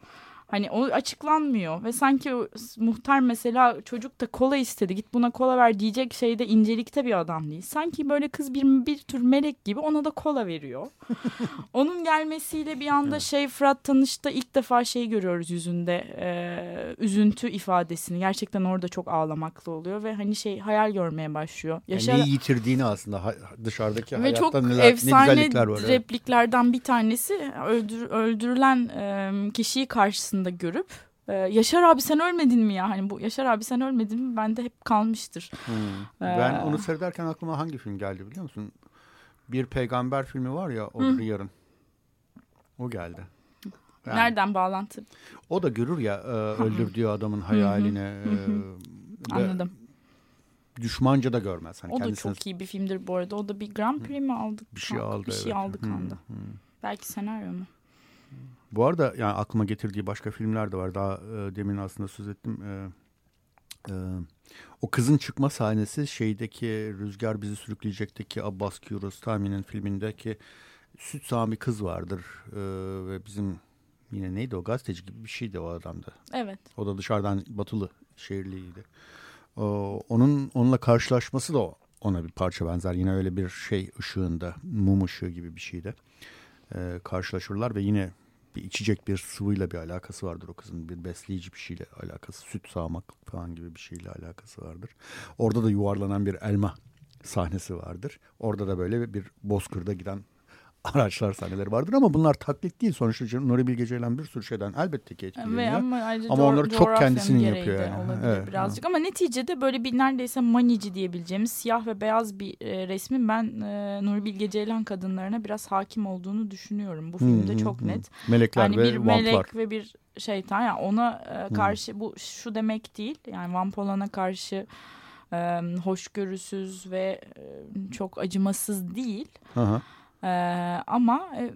Hani o açıklanmıyor ve sanki muhtar mesela çocuk da kola istedi git buna kola ver diyecek şeyde incelikte bir adam değil. Sanki böyle kız bir, bir tür melek gibi ona da kola veriyor. Onun gelmesiyle bir anda evet. şey Fırat tanışta ilk defa şey görüyoruz yüzünde e, üzüntü ifadesini. Gerçekten orada çok ağlamaklı oluyor ve hani şey hayal görmeye başlıyor. Yaşar... Yani neyi yitirdiğini aslında dışarıdaki ve hayatta çok neler, efsane ne güzellikler var. repliklerden bir tanesi öldür, öldürülen e, kişiyi karşısında karşısında görüp e, Yaşar abi sen ölmedin mi ya? Hani bu Yaşar abi sen ölmedin mi? Bende hep kalmıştır. Hmm. Ee, ben onu seyrederken aklıma hangi film geldi biliyor musun? Bir peygamber filmi var ya Audrey Yarın. O geldi. Yani, Nereden bağlantı? O da görür ya e, öldürdüğü adamın hayalini. E, Anladım. Düşmanca da görmez. Hani o kendisine... da çok iyi bir filmdir bu arada. O da bir Grand Prix mi aldı? Bir şey aldı. Bir şey evet. aldı kanda. Belki senaryo mu? Bu arada yani aklıma getirdiği başka filmler de var. Daha e, demin aslında söz ettim. E, e, o kızın çıkma sahnesi şeydeki Rüzgar Bizi Sürükleyecek'teki Abbas Kiarostami'nin filmindeki süt bir kız vardır. E, ve bizim yine neydi o gazeteci gibi bir şeydi o adamda. Evet. O da dışarıdan batılı şehirliydi. O, onun onunla karşılaşması da ona bir parça benzer. Yine öyle bir şey ışığında, mum ışığı gibi bir şeyde e, karşılaşırlar ve yine bir içecek bir sıvıyla bir alakası vardır o kızın. Bir besleyici bir şeyle alakası. Süt sağmak falan gibi bir şeyle alakası vardır. Orada da yuvarlanan bir elma sahnesi vardır. Orada da böyle bir bozkırda giden araçlar sahneleri vardır ama bunlar taklit değil. Sonuçta Nuri Bilge Ceylan bir sürü şeyden elbette ki etkileniyor. ama, ama onları çok kendisinin yapıyor. Yani. Olabilir evet, birazcık ama neticede böyle bir neredeyse manici diyebileceğimiz siyah ve beyaz bir e, resmin ben e, Nuri Bilge Ceylan kadınlarına biraz hakim olduğunu düşünüyorum. Bu filmde hmm, çok hmm. net. Melekler yani ve bir melek ve bir şeytan yani ona e, karşı hmm. bu şu demek değil. Yani Vampolana karşı e, hoşgörüsüz ve e, çok acımasız değil. Hı hı. Ee, ama e,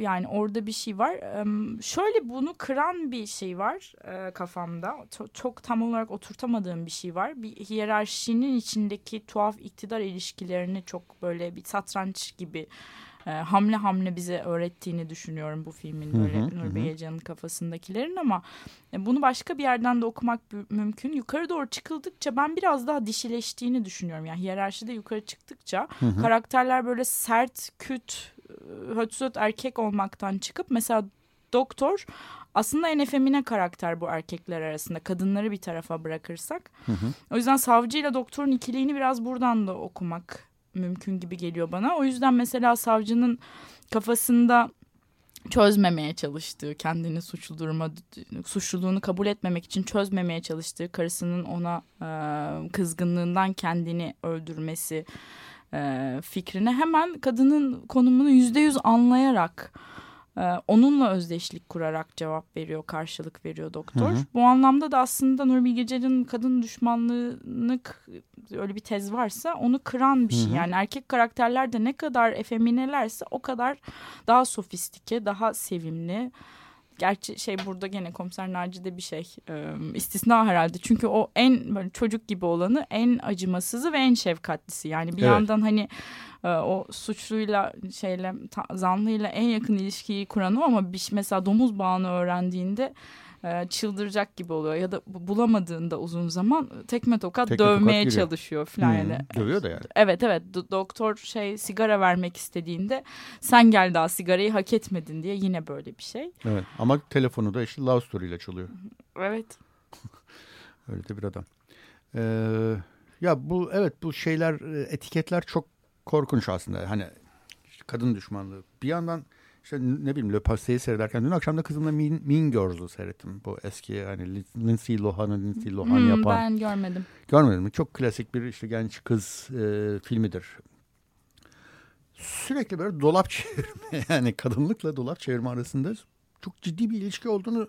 yani orada bir şey var. Ee, şöyle bunu kıran bir şey var e, kafamda. Çok, çok tam olarak oturtamadığım bir şey var. Bir hiyerarşinin içindeki tuhaf iktidar ilişkilerini çok böyle bir satranç gibi e, hamle hamle bize öğrettiğini düşünüyorum bu filmin böyle hı hı, Nur Beycan'ın kafasındakilerin ama e, bunu başka bir yerden de okumak mümkün. Yukarı doğru çıkıldıkça ben biraz daha dişileştiğini düşünüyorum. Yani hiyerarşide yukarı çıktıkça hı hı. karakterler böyle sert, küt, e, hötsöt erkek olmaktan çıkıp mesela doktor aslında en efemine karakter bu erkekler arasında. Kadınları bir tarafa bırakırsak. Hı hı. O yüzden savcıyla doktorun ikiliğini biraz buradan da okumak mümkün gibi geliyor bana. O yüzden mesela savcının kafasında çözmemeye çalıştığı, kendini suçlu duruma, suçluluğunu kabul etmemek için çözmemeye çalıştığı karısının ona e, kızgınlığından kendini öldürmesi e, fikrine hemen kadının konumunu yüzde yüz anlayarak onunla özdeşlik kurarak cevap veriyor, karşılık veriyor doktor. Hı hı. Bu anlamda da aslında Nur Bilge kadın düşmanlığını öyle bir tez varsa onu kıran bir şey. Hı hı. Yani erkek karakterler de ne kadar efeminelerse o kadar daha sofistike, daha sevimli. Gerçi şey burada gene komiser Naci'de bir şey e, istisna herhalde. Çünkü o en böyle çocuk gibi olanı en acımasızı ve en şefkatlisi. Yani bir evet. yandan hani e, o suçluyla şeyle zanlıyla en yakın ilişkiyi kuran o ama bir, mesela domuz bağını öğrendiğinde e, çıldıracak gibi oluyor ya da bulamadığında uzun zaman tekme tokat tekme dövmeye tokat çalışıyor falan hmm, yani. Dövüyor da yani. Evet evet Do doktor şey sigara vermek istediğinde sen gel daha sigarayı hak etmedin diye yine böyle bir şey. Evet ama telefonu da işte Love Story ile çalıyor. Evet. Öyle de bir adam. Ee, ya bu evet bu şeyler etiketler çok korkunç aslında. Hani kadın düşmanlığı. Bir yandan işte ne bileyim Le Passe'yi seyrederken dün akşam da kızımla Mean, mean Girls'u seyrettim. Bu eski hani Lindsay Lohan'ı Lindsay Lohan hmm, yapan. Ben görmedim. Görmedim mi? Çok klasik bir işte genç kız e, filmidir. Sürekli böyle dolap çevirme yani kadınlıkla dolap çevirme arasında çok ciddi bir ilişki olduğunu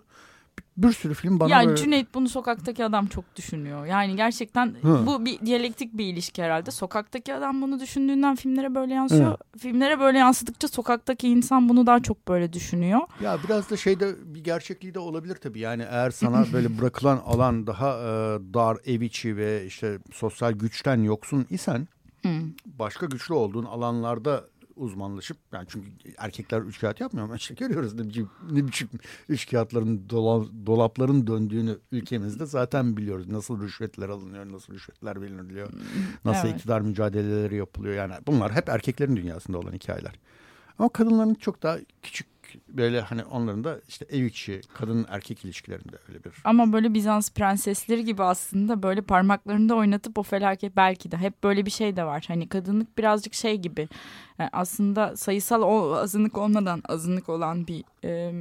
bir sürü film bana ya böyle... Cüneyt bunu sokaktaki adam çok düşünüyor. Yani gerçekten Hı. bu bir diyalektik bir ilişki herhalde. Sokaktaki adam bunu düşündüğünden filmlere böyle yansıyor. Hı. Filmlere böyle yansıdıkça sokaktaki insan bunu daha çok böyle düşünüyor. Ya biraz da şeyde bir gerçekliği de olabilir tabii. Yani eğer sana böyle bırakılan alan daha e, dar ev içi ve işte sosyal güçten yoksun isen Hı. başka güçlü olduğun alanlarda uzmanlaşıp yani çünkü erkekler üç kağıt yapmıyor ama işte görüyoruz ne biçim, ne biçim üç kağıtların dola, dolapların döndüğünü ülkemizde zaten biliyoruz. Nasıl rüşvetler alınıyor, nasıl rüşvetler veriliyor, nasıl evet. iktidar mücadeleleri yapılıyor. Yani bunlar hep erkeklerin dünyasında olan hikayeler. Ama kadınların çok daha küçük böyle hani onların da işte ev içi kadın erkek ilişkilerinde öyle bir. Ama böyle Bizans prensesleri gibi aslında böyle parmaklarında oynatıp o felaket belki de hep böyle bir şey de var. Hani kadınlık birazcık şey gibi yani aslında sayısal o azınlık olmadan azınlık olan bir e,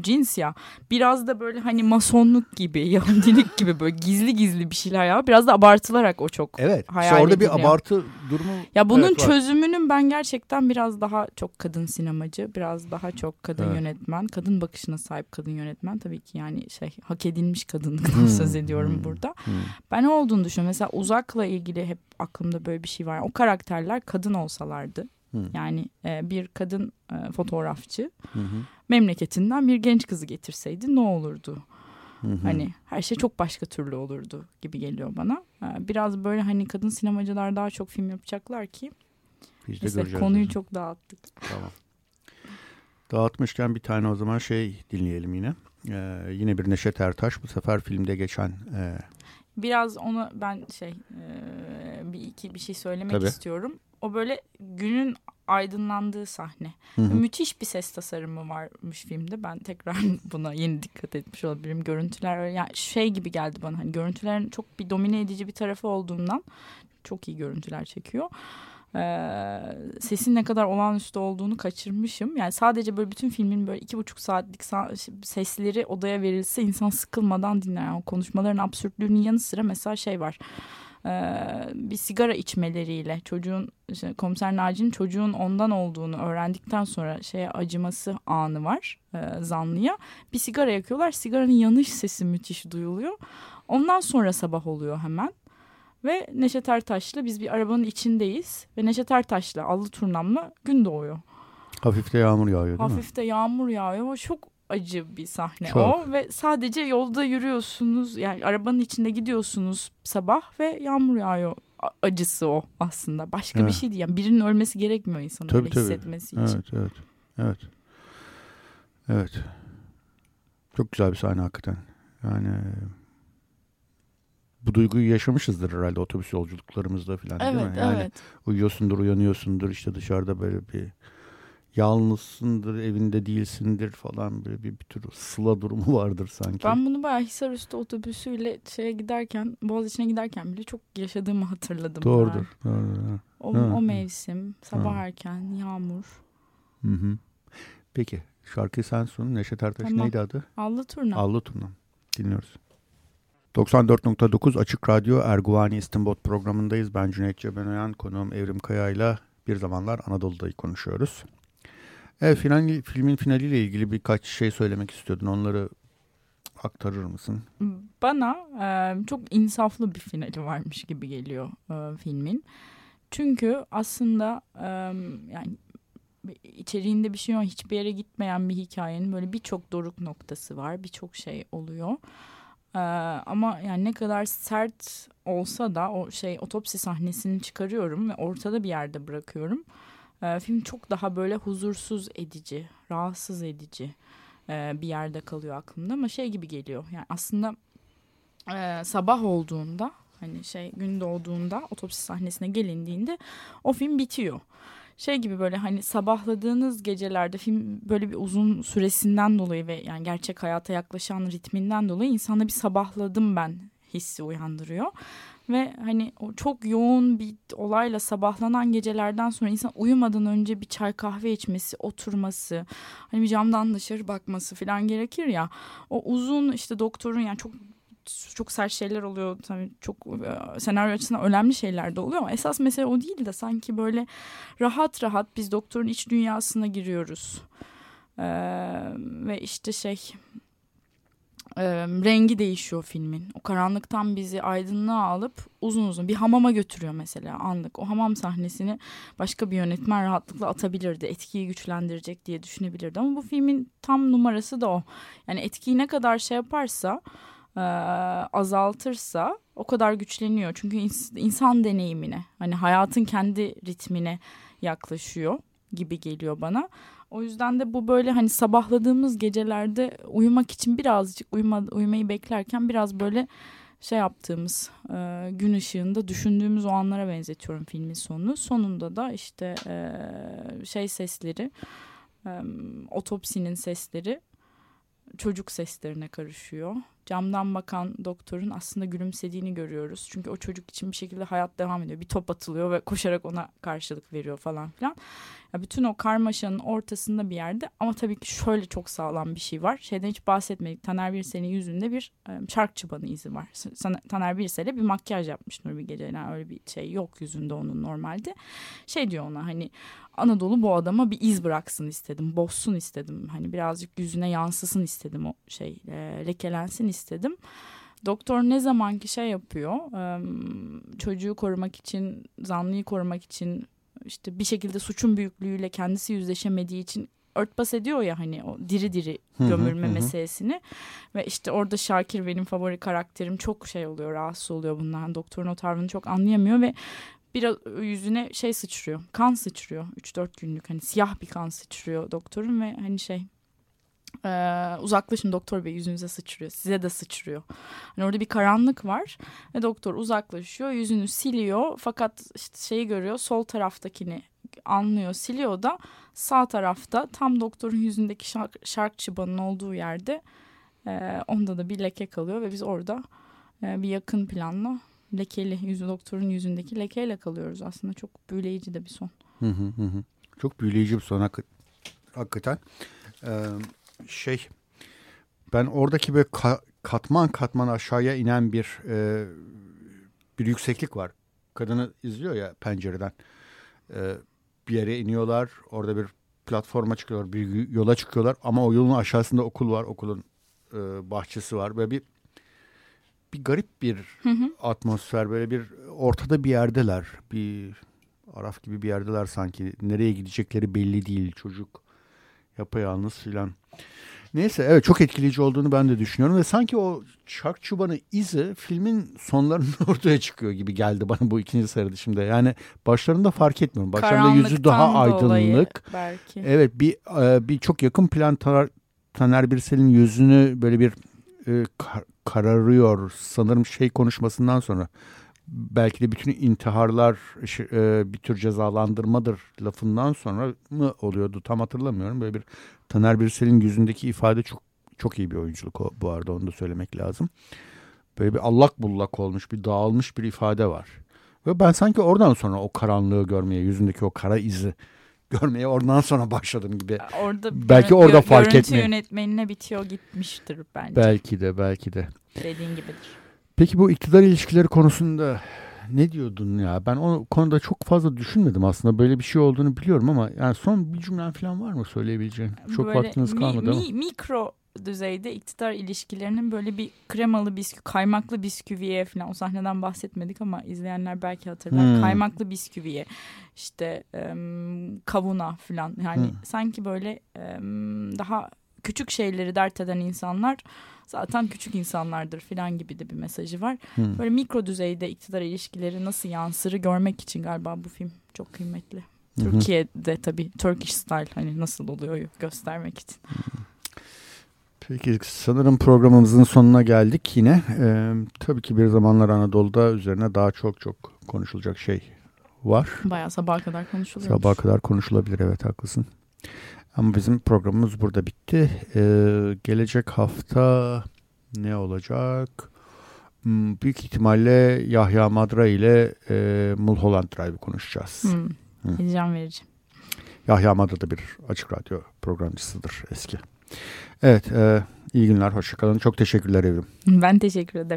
cins ya. Biraz da böyle hani masonluk gibi, Yahudilik gibi böyle gizli gizli bir şeyler ya. Biraz da abartılarak o çok evet, hayal işte orada ediliyor. bir abartı durumu Ya bunun evet, çözümünün ben gerçekten biraz daha çok kadın sinemacı, biraz daha çok kadın evet. yönetmen, kadın bakışına sahip kadın yönetmen tabii ki yani şey hak edilmiş kadınlıktan hmm. söz ediyorum hmm. burada. Hmm. Ben ne olduğunu düşünüyorum. Mesela uzakla ilgili hep aklımda böyle bir şey var. O karakterler kadın olsalardı Hı. Yani e, bir kadın e, fotoğrafçı hı hı. memleketinden bir genç kızı getirseydi ne olurdu? Hı hı. Hani her şey çok başka türlü olurdu gibi geliyor bana. E, biraz böyle hani kadın sinemacılar daha çok film yapacaklar ki. Biz de Mesela konuyu hocam. çok dağıttık. Tamam. Dağıtmışken bir tane o zaman şey dinleyelim yine. Ee, yine bir Neşet Ertaş bu sefer filmde geçen e, biraz onu ben şey e, bir iki bir şey söylemek Tabii. istiyorum o böyle günün aydınlandığı sahne. Hı hı. Müthiş bir ses tasarımı varmış filmde. Ben tekrar buna yeni dikkat etmiş olabilirim. Görüntüler yani şey gibi geldi bana. Hani görüntülerin çok bir domine edici bir tarafı olduğundan çok iyi görüntüler çekiyor. Ee, sesin ne kadar olağanüstü olduğunu kaçırmışım. Yani sadece böyle bütün filmin böyle iki buçuk saatlik sesleri odaya verilse insan sıkılmadan dinler. Yani konuşmaların absürtlüğünün yanı sıra mesela şey var bir sigara içmeleriyle çocuğun işte komiser Naci'nin çocuğun ondan olduğunu öğrendikten sonra şeye acıması anı var e, zanlıya. Bir sigara yakıyorlar. Sigaranın yanış sesi müthiş duyuluyor. Ondan sonra sabah oluyor hemen. Ve Neşet Ertaş'la biz bir arabanın içindeyiz. Ve Neşet Ertaş'la Allı Turnam'la gün doğuyor. Hafif de yağmur yağıyor değil Hafif mi? Hafif de yağmur yağıyor. Çok acı bir sahne Çok. o ve sadece yolda yürüyorsunuz yani arabanın içinde gidiyorsunuz sabah ve yağmur yağıyor acısı o aslında başka evet. bir şey değil yani birinin ölmesi gerekmiyor insanın tabii, öyle tabii. hissetmesi evet, için. Evet evet evet çok güzel bir sahne hakikaten yani bu duyguyu yaşamışızdır herhalde otobüs yolculuklarımızda falan evet, değil mi? Yani evet. uyuyorsundur, uyanıyorsundur işte dışarıda böyle bir yalnızsındır, evinde değilsindir falan böyle bir, bir tür sıla durumu vardır sanki. Ben bunu bayağı Hisarüstü otobüsüyle şeye giderken, Boğaziçi'ne giderken bile çok yaşadığımı hatırladım. Doğrudur. Ben. doğrudur. O, o mevsim, sabah ha. erken, yağmur. Hı hı. Peki şarkı sen sun. Neşet Ertaş tamam. neydi adı? Allı Turna. Allı Turna. Dinliyoruz. 94.9 Açık Radyo Erguvani İstinbot programındayız. Ben Cüneyt Cebenoyan, konuğum Evrim Kaya ile bir zamanlar Anadolu'dayı konuşuyoruz. Evet final, filmin finaliyle ilgili birkaç şey söylemek istiyordun. Onları aktarır mısın? Bana e, çok insaflı bir finali varmış gibi geliyor e, filmin. Çünkü aslında e, yani içeriğinde bir şey yok. Hiçbir yere gitmeyen bir hikayenin böyle birçok doruk noktası var. Birçok şey oluyor. Ee, ama yani ne kadar sert olsa da o şey otopsi sahnesini çıkarıyorum ve ortada bir yerde bırakıyorum. E, film çok daha böyle huzursuz edici, rahatsız edici. e, bir yerde kalıyor aklımda ama şey gibi geliyor. Yani aslında e, sabah olduğunda hani şey gün doğduğunda otopsi sahnesine gelindiğinde o film bitiyor şey gibi böyle hani sabahladığınız gecelerde film böyle bir uzun süresinden dolayı ve yani gerçek hayata yaklaşan ritminden dolayı insanda bir sabahladım ben hissi uyandırıyor. Ve hani o çok yoğun bir olayla sabahlanan gecelerden sonra insan uyumadan önce bir çay kahve içmesi, oturması, hani bir camdan dışarı bakması falan gerekir ya. O uzun işte doktorun yani çok çok sert şeyler oluyor tabii çok e, senaryo açısından önemli şeyler de oluyor ama esas mesele o değil de sanki böyle rahat rahat biz doktorun iç dünyasına giriyoruz ee, ve işte şey e, rengi değişiyor filmin o karanlıktan bizi aydınlığa alıp uzun uzun bir hamama götürüyor mesela anlık o hamam sahnesini başka bir yönetmen rahatlıkla atabilirdi etkiyi güçlendirecek diye düşünebilirdi ama bu filmin tam numarası da o yani etkiyi ne kadar şey yaparsa e, azaltırsa o kadar güçleniyor. Çünkü ins insan deneyimine hani hayatın kendi ritmine yaklaşıyor gibi geliyor bana. O yüzden de bu böyle hani sabahladığımız gecelerde uyumak için birazcık uyuma, uyumayı beklerken biraz böyle şey yaptığımız e, gün ışığında düşündüğümüz o anlara benzetiyorum filmin sonunu. Sonunda da işte e, şey sesleri, e, otopsinin sesleri çocuk seslerine karışıyor. Camdan bakan doktorun aslında gülümsediğini görüyoruz. Çünkü o çocuk için bir şekilde hayat devam ediyor. Bir top atılıyor ve koşarak ona karşılık veriyor falan filan. Ya bütün o karmaşanın ortasında bir yerde ama tabii ki şöyle çok sağlam bir şey var. Şeyden hiç bahsetmedik. Taner Birsel'in yüzünde bir şark çıbanı izi var. Taner Birsel'e bir makyaj yapmış Nuri Bilge Ceylan. Öyle bir şey yok yüzünde onun normalde. Şey diyor ona hani Anadolu bu adama bir iz bıraksın istedim. Bozsun istedim. Hani birazcık yüzüne yansısın istedim o şey. E, lekelensin istedim. Doktor ne zamanki şey yapıyor, çocuğu korumak için, zanlıyı korumak için, işte bir şekilde suçun büyüklüğüyle kendisi yüzleşemediği için örtbas ediyor ya hani o diri diri gömülme hı hı, meselesini. Hı. ve işte orada Şakir benim favori karakterim. Çok şey oluyor rahatsız oluyor bundan. Doktorun o tavrını çok anlayamıyor ve biraz yüzüne şey sıçrıyor kan sıçrıyor. 3-4 günlük hani siyah bir kan sıçrıyor doktorun ve hani şey ee, uzaklaşın doktor bey yüzünüze sıçrıyor. Size de sıçrıyor. Hani orada bir karanlık var ve doktor uzaklaşıyor. Yüzünü siliyor fakat işte şeyi görüyor sol taraftakini anlıyor siliyor da sağ tarafta tam doktorun yüzündeki şark, şark çıbanın olduğu yerde e, onda da bir leke kalıyor ve biz orada e, bir yakın planla lekeli yüzü doktorun yüzündeki lekeyle kalıyoruz aslında çok büyüleyici de bir son. Hı hı hı. Çok büyüleyici bir son hakikaten. Ee, şey ben oradaki böyle ka katman katman aşağıya inen bir e, bir yükseklik var. Kadını izliyor ya pencereden. E, bir yere iniyorlar. Orada bir platforma çıkıyorlar. Bir yola çıkıyorlar. Ama o yolun aşağısında okul var. Okulun e, bahçesi var. Böyle bir bir garip bir hı hı. atmosfer. Böyle bir ortada bir yerdeler. Bir Araf gibi bir yerdeler sanki. Nereye gidecekleri belli değil. Çocuk yapayalnız filan. Neyse evet çok etkileyici olduğunu ben de düşünüyorum ve sanki o Çark Çuban'ı izi filmin sonlarında ortaya çıkıyor gibi geldi bana bu ikinci seyredişimde. Yani başlarında fark etmiyorum. Başlarında yüzü daha aydınlık. belki. Evet bir e, bir çok yakın plan Taner, Taner Birsel'in yüzünü böyle bir e, kar, kararıyor sanırım şey konuşmasından sonra belki de bütün intiharlar e, bir tür cezalandırmadır lafından sonra mı oluyordu tam hatırlamıyorum. Böyle bir Taner Birsel'in yüzündeki ifade çok çok iyi bir oyunculuk o, bu arada onu da söylemek lazım. Böyle bir allak bullak olmuş bir dağılmış bir ifade var. Ve ben sanki oradan sonra o karanlığı görmeye yüzündeki o kara izi görmeye oradan sonra başladım gibi. Orada belki orada fark etmiyor. Görüntü yönetmenine bitiyor gitmiştir bence. Belki de belki de. Dediğin gibidir. Peki bu iktidar ilişkileri konusunda ne diyordun ya? Ben o konuda çok fazla düşünmedim aslında. Böyle bir şey olduğunu biliyorum ama yani son bir cümlen falan var mı söyleyebileceğin? Çok böyle vaktiniz kalmadı mi, ama. Mi, mikro düzeyde iktidar ilişkilerinin böyle bir kremalı bisküvi, kaymaklı bisküviye falan o sahneden bahsetmedik ama izleyenler belki hatırlar. Hmm. Kaymaklı bisküviye işte um, kavuna falan yani hmm. sanki böyle um, daha küçük şeyleri dert eden insanlar zaten küçük insanlardır filan gibi de bir mesajı var. Hmm. Böyle mikro düzeyde iktidar ilişkileri nasıl yansırı görmek için galiba bu film çok kıymetli. Türkiye'de tabii Turkish style hani nasıl oluyor göstermek için. Peki sanırım programımızın sonuna geldik yine. Ee, tabii ki bir zamanlar Anadolu'da üzerine daha çok çok konuşulacak şey var. Bayağı sabaha kadar konuşuluyor. Sabaha kadar konuşulabilir evet haklısın. Ama bizim programımız burada bitti. Ee, gelecek hafta ne olacak? Hmm, büyük ihtimalle Yahya Madra ile e, Mulholland Drive'ı konuşacağız. Hmm. Hmm. Heyecan verici. Yahya Madra da bir açık radyo programcısıdır eski. Evet, e, iyi günler, hoşçakalın. Çok teşekkürler Evrim. Ben teşekkür ederim.